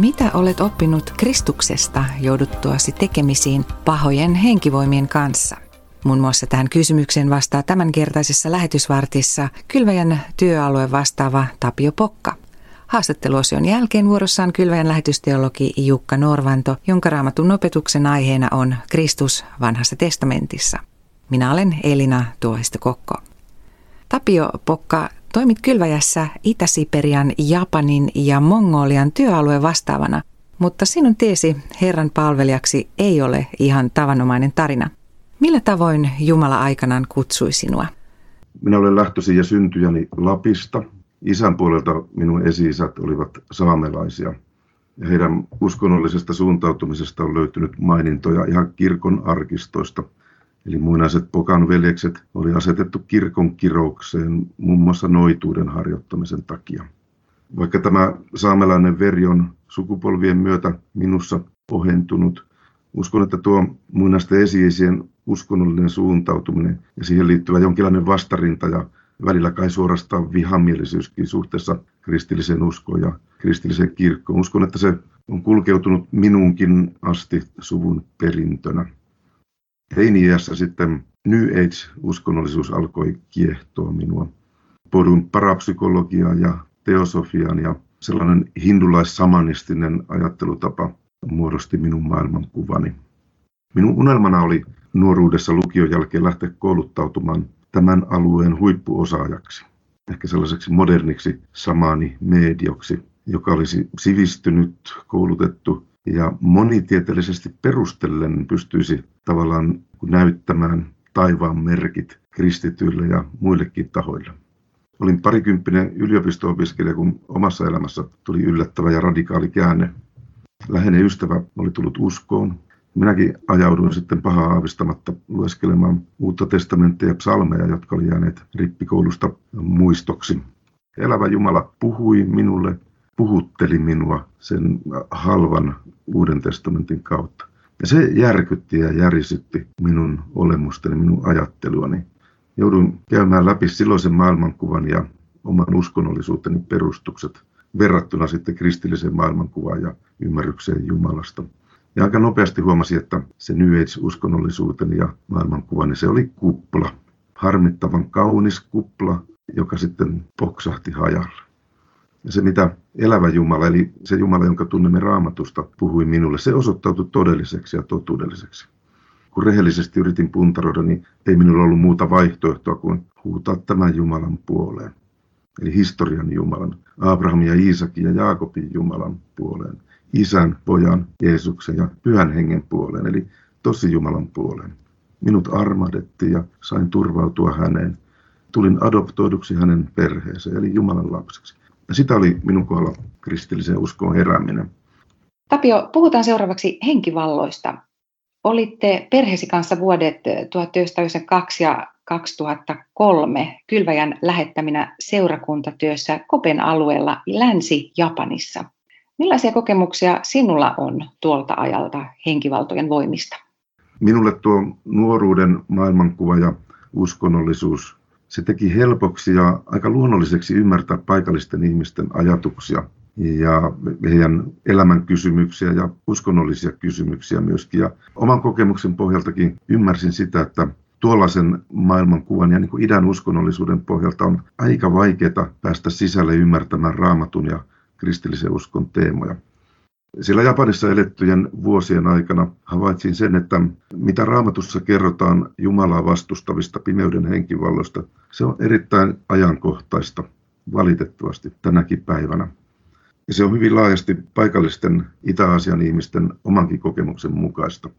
Mitä olet oppinut Kristuksesta jouduttuasi tekemisiin pahojen henkivoimien kanssa? Muun muassa tähän kysymykseen vastaa tämänkertaisessa lähetysvartissa Kylväjän työalue vastaava Tapio Pokka. Haastatteluosion jälkeen vuorossaan Kylväjän lähetysteologi Jukka Norvanto, jonka raamatun opetuksen aiheena on Kristus vanhassa testamentissa. Minä olen Elina Tuohisto Kokko. Tapio Pokka, toimit Kylväjässä Itä-Siperian, Japanin ja Mongolian työalueen vastaavana, mutta sinun tiesi Herran palvelijaksi ei ole ihan tavanomainen tarina. Millä tavoin Jumala aikanaan kutsui sinua? Minä olen lähtöisin ja syntyjäni Lapista. Isän puolelta minun esi-isät olivat saamelaisia. Ja heidän uskonnollisesta suuntautumisesta on löytynyt mainintoja ihan kirkon arkistoista – Eli muinaiset Pokan veljekset oli asetettu kirkon kiroukseen muun muassa noituuden harjoittamisen takia. Vaikka tämä saamelainen veri on sukupolvien myötä minussa ohentunut, uskon, että tuo muinaisten esiisien uskonnollinen suuntautuminen ja siihen liittyvä jonkinlainen vastarinta ja välillä kai suorastaan vihamielisyyskin suhteessa kristilliseen uskoon ja kristilliseen kirkkoon. Uskon, että se on kulkeutunut minuunkin asti suvun perintönä teini-iässä sitten New Age-uskonnollisuus alkoi kiehtoa minua. Podun parapsykologiaan ja teosofiaan ja sellainen hindulais-samanistinen ajattelutapa muodosti minun maailmankuvani. Minun unelmana oli nuoruudessa lukion jälkeen lähteä kouluttautumaan tämän alueen huippuosaajaksi, ehkä sellaiseksi moderniksi samaani medioksi, joka olisi sivistynyt, koulutettu ja monitieteellisesti perustellen pystyisi tavallaan näyttämään taivaan merkit kristityille ja muillekin tahoille. Olin parikymppinen yliopisto-opiskelija, kun omassa elämässä tuli yllättävä ja radikaali käänne. Läheinen ystävä oli tullut uskoon. Minäkin ajauduin sitten pahaa aavistamatta lueskelemaan uutta testamenttia ja psalmeja, jotka oli jääneet rippikoulusta muistoksi. Elävä Jumala puhui minulle puhutteli minua sen halvan Uuden testamentin kautta. Ja se järkytti ja järisytti minun olemustani, minun ajatteluani. Joudun käymään läpi silloisen maailmankuvan ja oman uskonnollisuuteni perustukset verrattuna sitten kristilliseen maailmankuvaan ja ymmärrykseen Jumalasta. Ja aika nopeasti huomasin, että se New Age-uskonnollisuuteni ja maailmankuvani, se oli kupla. Harmittavan kaunis kupla, joka sitten poksahti hajalle. Se, mitä elävä Jumala, eli se Jumala, jonka tunnemme raamatusta, puhui minulle, se osoittautui todelliseksi ja totuudelliseksi. Kun rehellisesti yritin puntaroida, niin ei minulla ollut muuta vaihtoehtoa kuin huutaa tämän Jumalan puoleen. Eli historian Jumalan, Abrahamin ja Iisakin ja Jaakobin Jumalan puoleen. Isän, pojan, Jeesuksen ja pyhän hengen puoleen, eli tosi Jumalan puoleen. Minut armahdettiin ja sain turvautua häneen. Tulin adoptoiduksi hänen perheeseen, eli Jumalan lapseksi. Ja sitä oli minun kohdalla kristilliseen uskoon herääminen. Tapio, puhutaan seuraavaksi henkivalloista. Olitte perheesi kanssa vuodet 1992 ja 2003 Kylväjän lähettäminä seurakuntatyössä Kopen alueella Länsi-Japanissa. Millaisia kokemuksia sinulla on tuolta ajalta henkivaltojen voimista? Minulle tuo nuoruuden maailmankuva ja uskonnollisuus se teki helpoksi ja aika luonnolliseksi ymmärtää paikallisten ihmisten ajatuksia ja heidän elämän kysymyksiä ja uskonnollisia kysymyksiä myöskin. Ja oman kokemuksen pohjaltakin ymmärsin sitä, että tuollaisen maailmankuvan ja niin kuin idän uskonnollisuuden pohjalta on aika vaikeaa päästä sisälle ymmärtämään raamatun ja kristillisen uskon teemoja. Sillä Japanissa elettyjen vuosien aikana havaitsin sen, että mitä raamatussa kerrotaan Jumalaa vastustavista pimeyden henkivalloista, se on erittäin ajankohtaista valitettavasti tänäkin päivänä. Ja se on hyvin laajasti paikallisten Itä-Aasian ihmisten omankin kokemuksen mukaista.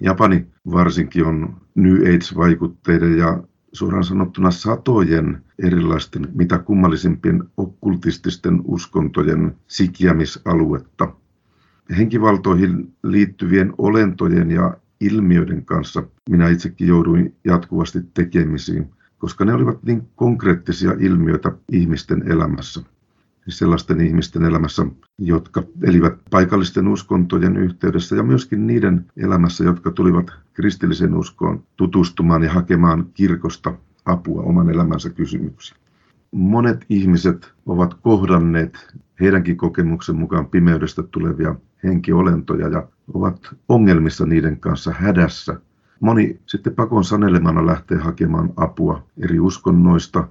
Japani varsinkin on New Age-vaikutteiden ja suoraan sanottuna satojen erilaisten mitä kummallisimpien okkultististen uskontojen sikiämisaluetta – henkivaltoihin liittyvien olentojen ja ilmiöiden kanssa minä itsekin jouduin jatkuvasti tekemisiin, koska ne olivat niin konkreettisia ilmiöitä ihmisten elämässä. Siis sellaisten ihmisten elämässä, jotka elivät paikallisten uskontojen yhteydessä ja myöskin niiden elämässä, jotka tulivat kristilliseen uskoon tutustumaan ja hakemaan kirkosta apua oman elämänsä kysymyksiin. Monet ihmiset ovat kohdanneet heidänkin kokemuksen mukaan pimeydestä tulevia henkiolentoja ja ovat ongelmissa niiden kanssa hädässä. Moni sitten pakon sanelemana lähtee hakemaan apua eri uskonnoista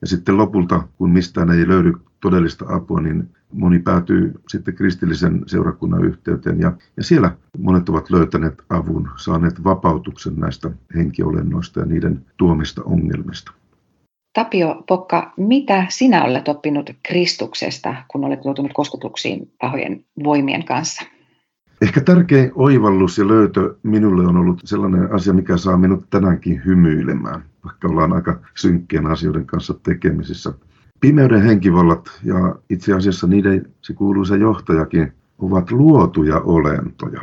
ja sitten lopulta, kun mistään ei löydy todellista apua, niin moni päätyy sitten kristillisen seurakunnan yhteyteen ja, ja siellä monet ovat löytäneet avun, saaneet vapautuksen näistä henkiolennoista ja niiden tuomista ongelmista. Tapio Pokka, mitä sinä olet oppinut Kristuksesta, kun olet joutunut kosketuksiin pahojen voimien kanssa? Ehkä tärkein oivallus ja löytö minulle on ollut sellainen asia, mikä saa minut tänäänkin hymyilemään, vaikka ollaan aika synkkien asioiden kanssa tekemisissä. Pimeyden henkivallat ja itse asiassa niiden se kuuluisa johtajakin ovat luotuja olentoja,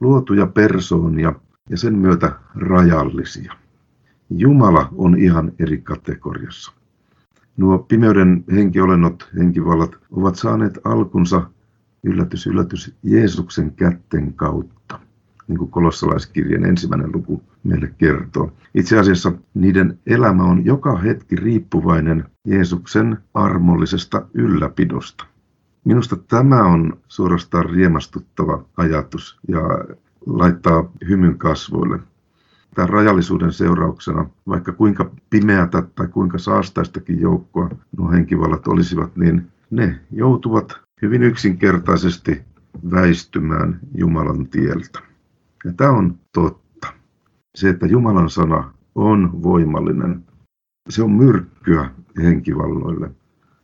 luotuja persoonia ja sen myötä rajallisia. Jumala on ihan eri kategoriassa. Nuo pimeyden henkiolennot, henkivallat ovat saaneet alkunsa, yllätys, yllätys, Jeesuksen kätten kautta, niin kuin kolossalaiskirjan ensimmäinen luku meille kertoo. Itse asiassa niiden elämä on joka hetki riippuvainen Jeesuksen armollisesta ylläpidosta. Minusta tämä on suorastaan riemastuttava ajatus ja laittaa hymyn kasvoille tämän rajallisuuden seurauksena, vaikka kuinka pimeätä tai kuinka saastaistakin joukkoa nuo henkivallat olisivat, niin ne joutuvat hyvin yksinkertaisesti väistymään Jumalan tieltä. Ja tämä on totta. Se, että Jumalan sana on voimallinen, se on myrkkyä henkivalloille.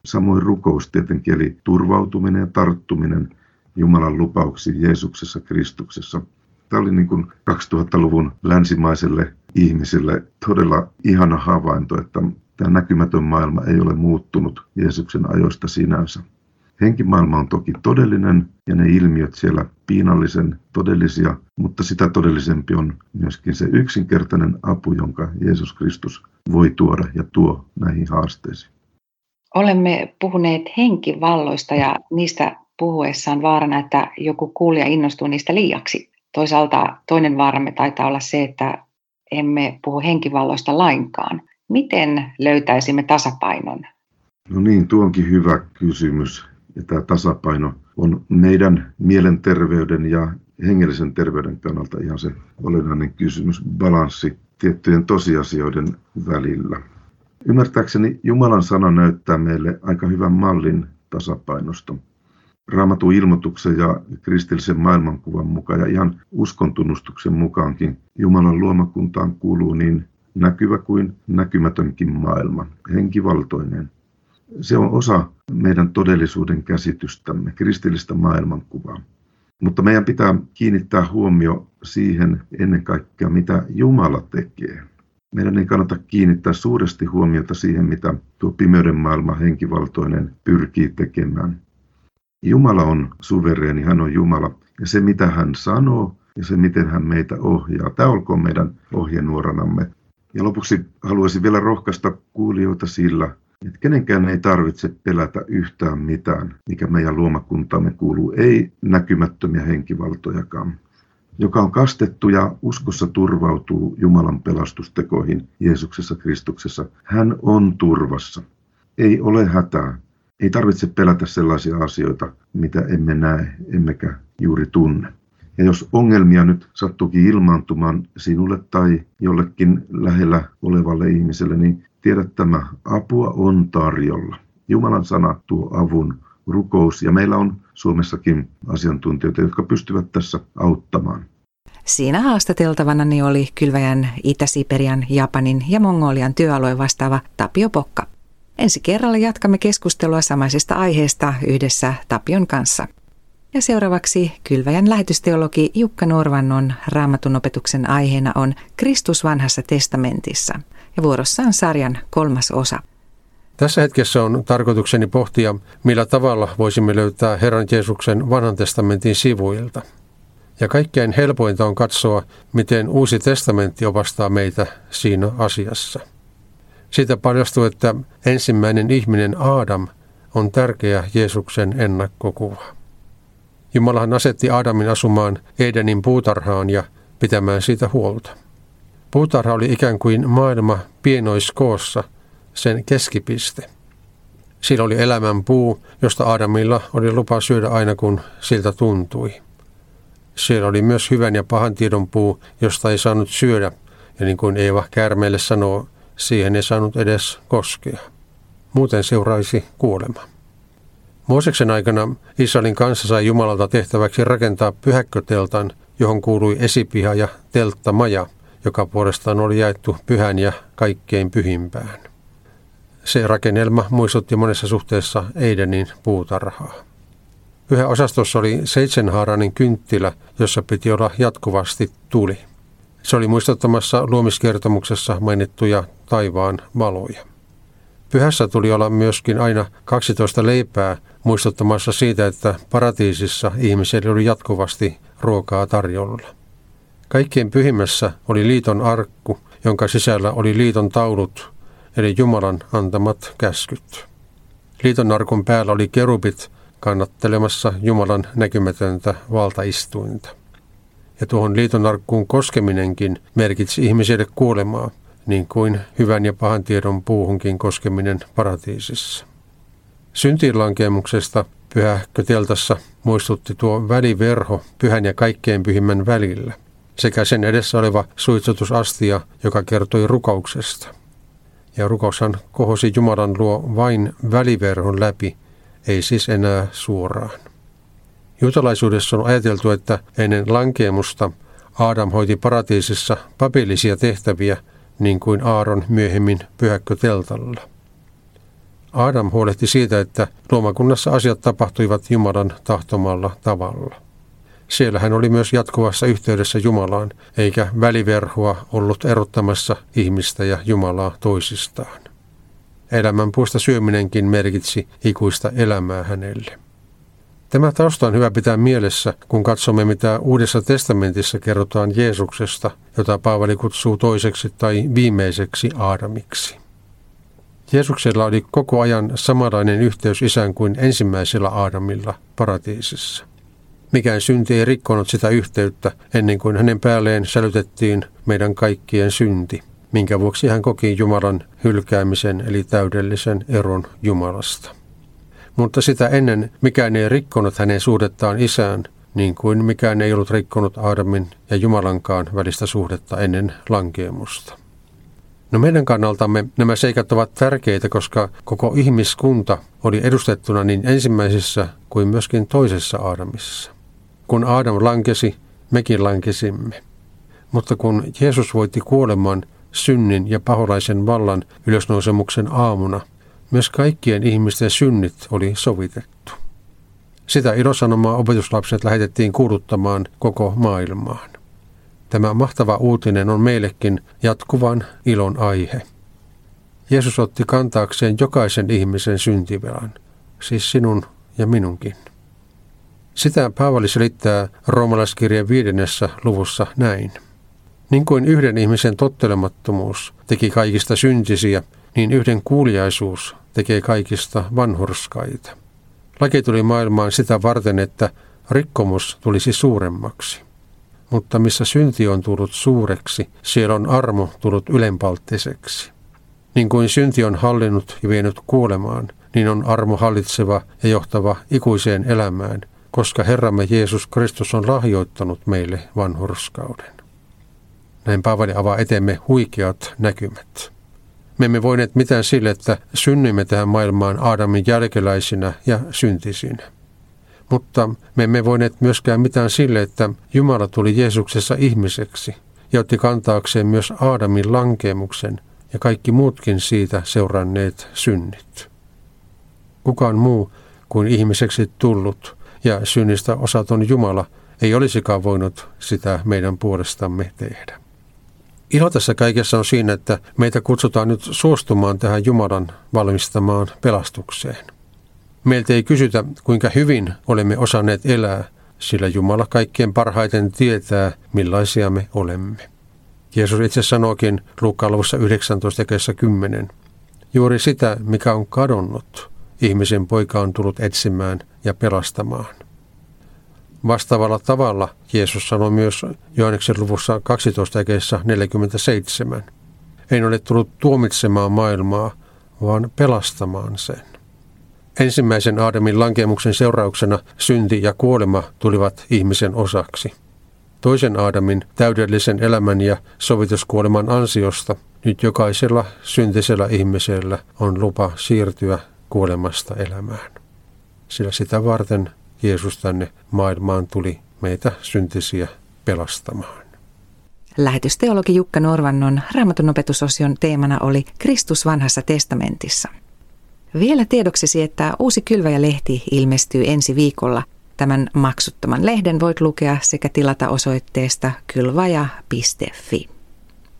Samoin rukous tietenkin, eli turvautuminen ja tarttuminen Jumalan lupauksiin Jeesuksessa Kristuksessa – Tämä oli niin kuin 2000-luvun länsimaiselle ihmisille todella ihana havainto, että tämä näkymätön maailma ei ole muuttunut Jeesuksen ajoista sinänsä. Henkimaailma on toki todellinen ja ne ilmiöt siellä piinallisen todellisia, mutta sitä todellisempi on myöskin se yksinkertainen apu, jonka Jeesus Kristus voi tuoda ja tuo näihin haasteisiin. Olemme puhuneet henkivalloista ja niistä puhuessaan vaarana, että joku kuulija innostuu niistä liiaksi. Toisaalta toinen vaaramme taitaa olla se, että emme puhu henkivalloista lainkaan. Miten löytäisimme tasapainon? No niin, tuo onkin hyvä kysymys. Ja tämä tasapaino on meidän mielenterveyden ja hengellisen terveyden kannalta ihan se olennainen kysymys, balanssi tiettyjen tosiasioiden välillä. Ymmärtääkseni Jumalan sana näyttää meille aika hyvän mallin tasapainosta raamatun ilmoituksen ja kristillisen maailmankuvan mukaan ja ihan uskontunnustuksen mukaankin Jumalan luomakuntaan kuuluu niin näkyvä kuin näkymätönkin maailma, henkivaltoinen. Se on osa meidän todellisuuden käsitystämme, kristillistä maailmankuvaa. Mutta meidän pitää kiinnittää huomio siihen ennen kaikkea, mitä Jumala tekee. Meidän ei kannata kiinnittää suuresti huomiota siihen, mitä tuo pimeyden maailma henkivaltoinen pyrkii tekemään. Jumala on suvereeni, hän on Jumala. Ja se, mitä hän sanoo ja se, miten hän meitä ohjaa, tämä olkoon meidän ohjenuoranamme. Ja lopuksi haluaisin vielä rohkaista kuulijoita sillä, että kenenkään ei tarvitse pelätä yhtään mitään, mikä meidän luomakuntaamme kuuluu, ei näkymättömiä henkivaltojakaan. Joka on kastettu ja uskossa turvautuu Jumalan pelastustekoihin Jeesuksessa Kristuksessa. Hän on turvassa. Ei ole hätää. Ei tarvitse pelätä sellaisia asioita, mitä emme näe, emmekä juuri tunne. Ja jos ongelmia nyt sattuukin ilmaantumaan sinulle tai jollekin lähellä olevalle ihmiselle, niin tiedä tämä, apua on tarjolla. Jumalan sana tuo avun, rukous ja meillä on Suomessakin asiantuntijoita, jotka pystyvät tässä auttamaan. Siinä haastateltavana oli Kylväjän, Itä-Siperian, Japanin ja Mongolian työalueen vastaava Tapio Pokka. Ensi kerralla jatkamme keskustelua samaisesta aiheesta yhdessä Tapion kanssa. Ja seuraavaksi Kylväjän lähetysteologi Jukka Norvannon raamatun opetuksen aiheena on Kristus vanhassa testamentissa. Ja vuorossa on sarjan kolmas osa. Tässä hetkessä on tarkoitukseni pohtia, millä tavalla voisimme löytää Herran Jeesuksen vanhan testamentin sivuilta. Ja kaikkein helpointa on katsoa, miten uusi testamentti opastaa meitä siinä asiassa. Siitä paljastuu, että ensimmäinen ihminen Aadam on tärkeä Jeesuksen ennakkokuva. Jumalahan asetti Aadamin asumaan Edenin puutarhaan ja pitämään siitä huolta. Puutarha oli ikään kuin maailma pienoiskoossa, sen keskipiste. Sillä oli elämän puu, josta Adamilla oli lupa syödä aina kun siltä tuntui. Siellä oli myös hyvän ja pahan tiedon puu, josta ei saanut syödä, ja niin kuin Eeva käärmeelle sanoo, siihen ei saanut edes koskea. Muuten seuraisi kuolema. Mooseksen aikana Israelin kanssa sai Jumalalta tehtäväksi rakentaa pyhäkköteltan, johon kuului esipiha ja telttamaja, joka puolestaan oli jaettu pyhän ja kaikkein pyhimpään. Se rakennelma muistutti monessa suhteessa Eidenin puutarhaa. Pyhä osastossa oli seitsemänhaarainen kynttilä, jossa piti olla jatkuvasti tuli. Se oli muistuttamassa luomiskertomuksessa mainittuja taivaan valoja. Pyhässä tuli olla myöskin aina 12 leipää muistuttamassa siitä, että paratiisissa ihmisille oli jatkuvasti ruokaa tarjolla. Kaikkien pyhimmässä oli liiton arkku, jonka sisällä oli liiton taulut, eli Jumalan antamat käskyt. Liiton arkun päällä oli kerubit kannattelemassa Jumalan näkymätöntä valtaistuinta. Ja tuohon liiton arkkuun koskeminenkin merkitsi ihmisille kuolemaa, niin kuin hyvän ja pahan tiedon puuhunkin koskeminen paratiisissa. Syntiinlankemuksesta pyhähköteltassa muistutti tuo väliverho pyhän ja kaikkein pyhimmän välillä, sekä sen edessä oleva suitsutusastia, joka kertoi rukouksesta. Ja rukoushan kohosi Jumalan luo vain väliverhon läpi, ei siis enää suoraan. Juutalaisuudessa on ajateltu, että ennen lankeemusta Aadam hoiti paratiisissa papillisia tehtäviä, niin kuin Aaron myöhemmin pyhäkköteltalla. Adam huolehti siitä, että luomakunnassa asiat tapahtuivat Jumalan tahtomalla tavalla. Siellä hän oli myös jatkuvassa yhteydessä Jumalaan, eikä väliverhoa ollut erottamassa ihmistä ja Jumalaa toisistaan. Elämän puusta syöminenkin merkitsi ikuista elämää hänelle. Tämä tausta on hyvä pitää mielessä, kun katsomme, mitä Uudessa testamentissa kerrotaan Jeesuksesta, jota Paavali kutsuu toiseksi tai viimeiseksi Aadamiksi. Jeesuksella oli koko ajan samanlainen yhteys isään kuin ensimmäisellä Aadamilla paratiisissa. Mikään synti ei rikkonut sitä yhteyttä ennen kuin hänen päälleen sälytettiin meidän kaikkien synti, minkä vuoksi hän koki Jumalan hylkäämisen eli täydellisen eron Jumalasta. Mutta sitä ennen mikään ei rikkonut hänen suhdettaan isään, niin kuin mikään ei ollut rikkonut Aadamin ja Jumalankaan välistä suhdetta ennen lankeemusta. No meidän kannaltamme nämä seikat ovat tärkeitä, koska koko ihmiskunta oli edustettuna niin ensimmäisessä kuin myöskin toisessa Aadamissa. Kun Aadam lankesi, mekin lankesimme. Mutta kun Jeesus voitti kuoleman, synnin ja paholaisen vallan ylösnousemuksen aamuna, myös kaikkien ihmisten synnit oli sovitettu. Sitä ilosanomaa opetuslapset lähetettiin kuuluttamaan koko maailmaan. Tämä mahtava uutinen on meillekin jatkuvan ilon aihe. Jeesus otti kantaakseen jokaisen ihmisen syntivelan, siis sinun ja minunkin. Sitä Paavali selittää roomalaiskirjan viidennessä luvussa näin. Niin kuin yhden ihmisen tottelemattomuus teki kaikista syntisiä, niin yhden kuuliaisuus tekee kaikista vanhurskaita. Laki tuli maailmaan sitä varten, että rikkomus tulisi suuremmaksi mutta missä synti on tullut suureksi, siellä on armo tullut ylenpalttiseksi. Niin kuin synti on hallinnut ja vienyt kuolemaan, niin on armo hallitseva ja johtava ikuiseen elämään, koska Herramme Jeesus Kristus on lahjoittanut meille vanhurskauden. Näin Paavali avaa eteemme huikeat näkymät. Me emme voineet mitään sille, että synnymme tähän maailmaan Aadamin jälkeläisinä ja syntisinä. Mutta me emme voineet myöskään mitään sille, että Jumala tuli Jeesuksessa ihmiseksi ja otti kantaakseen myös Aadamin lankeemuksen ja kaikki muutkin siitä seuranneet synnit. Kukaan muu kuin ihmiseksi tullut ja synnistä osaton Jumala ei olisikaan voinut sitä meidän puolestamme tehdä. Ilo tässä kaikessa on siinä, että meitä kutsutaan nyt suostumaan tähän Jumalan valmistamaan pelastukseen. Meiltä ei kysytä, kuinka hyvin olemme osanneet elää, sillä Jumala kaikkien parhaiten tietää, millaisia me olemme. Jeesus itse sanookin Luukkaan luvussa 19 10. Juuri sitä, mikä on kadonnut, ihmisen poika on tullut etsimään ja pelastamaan. Vastaavalla tavalla Jeesus sanoi myös Johanneksen luvussa 12 47. En ole tullut tuomitsemaan maailmaa, vaan pelastamaan sen. Ensimmäisen Aadamin lankemuksen seurauksena synti ja kuolema tulivat ihmisen osaksi. Toisen Aadamin täydellisen elämän ja sovituskuoleman ansiosta nyt jokaisella syntisellä ihmisellä on lupa siirtyä kuolemasta elämään. Sillä sitä varten Jeesus tänne maailmaan tuli meitä syntisiä pelastamaan. Lähetysteologi Jukka Norvannon raamatun opetusosion teemana oli Kristus vanhassa testamentissa. Vielä tiedoksesi, että uusi Kylväjä-lehti ilmestyy ensi viikolla. Tämän maksuttoman lehden voit lukea sekä tilata osoitteesta kylvaja.fi.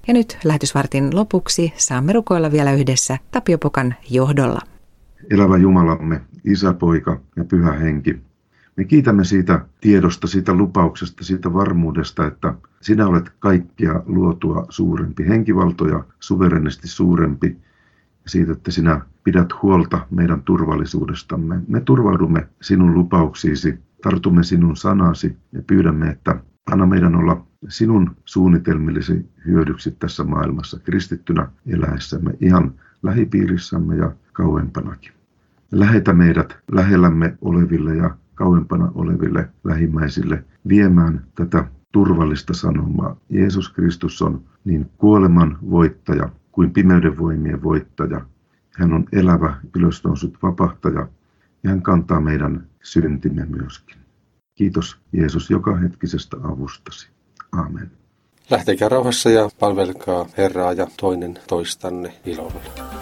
Ja nyt lähetysvartin lopuksi saamme rukoilla vielä yhdessä Tapio Pokan johdolla. Elävä Jumalamme, Isä, Poika ja Pyhä Henki, me kiitämme siitä tiedosta, siitä lupauksesta, siitä varmuudesta, että sinä olet kaikkia luotua suurempi, henkivaltoja suverenisti suurempi, ja siitä, että sinä pidät huolta meidän turvallisuudestamme. Me turvaudumme sinun lupauksiisi, tartumme sinun sanasi ja pyydämme, että anna meidän olla sinun suunnitelmillesi hyödyksi tässä maailmassa kristittynä eläessämme ihan lähipiirissämme ja kauempanakin. Lähetä meidät lähellämme oleville ja kauempana oleville lähimmäisille viemään tätä turvallista sanomaa. Jeesus Kristus on niin kuoleman voittaja kuin pimeyden voimien voittaja. Hän on elävä, ylösnousut vapahtaja ja hän kantaa meidän syntimme myöskin. Kiitos Jeesus joka hetkisestä avustasi. Amen. Lähtekää rauhassa ja palvelkaa Herraa ja toinen toistanne ilolla.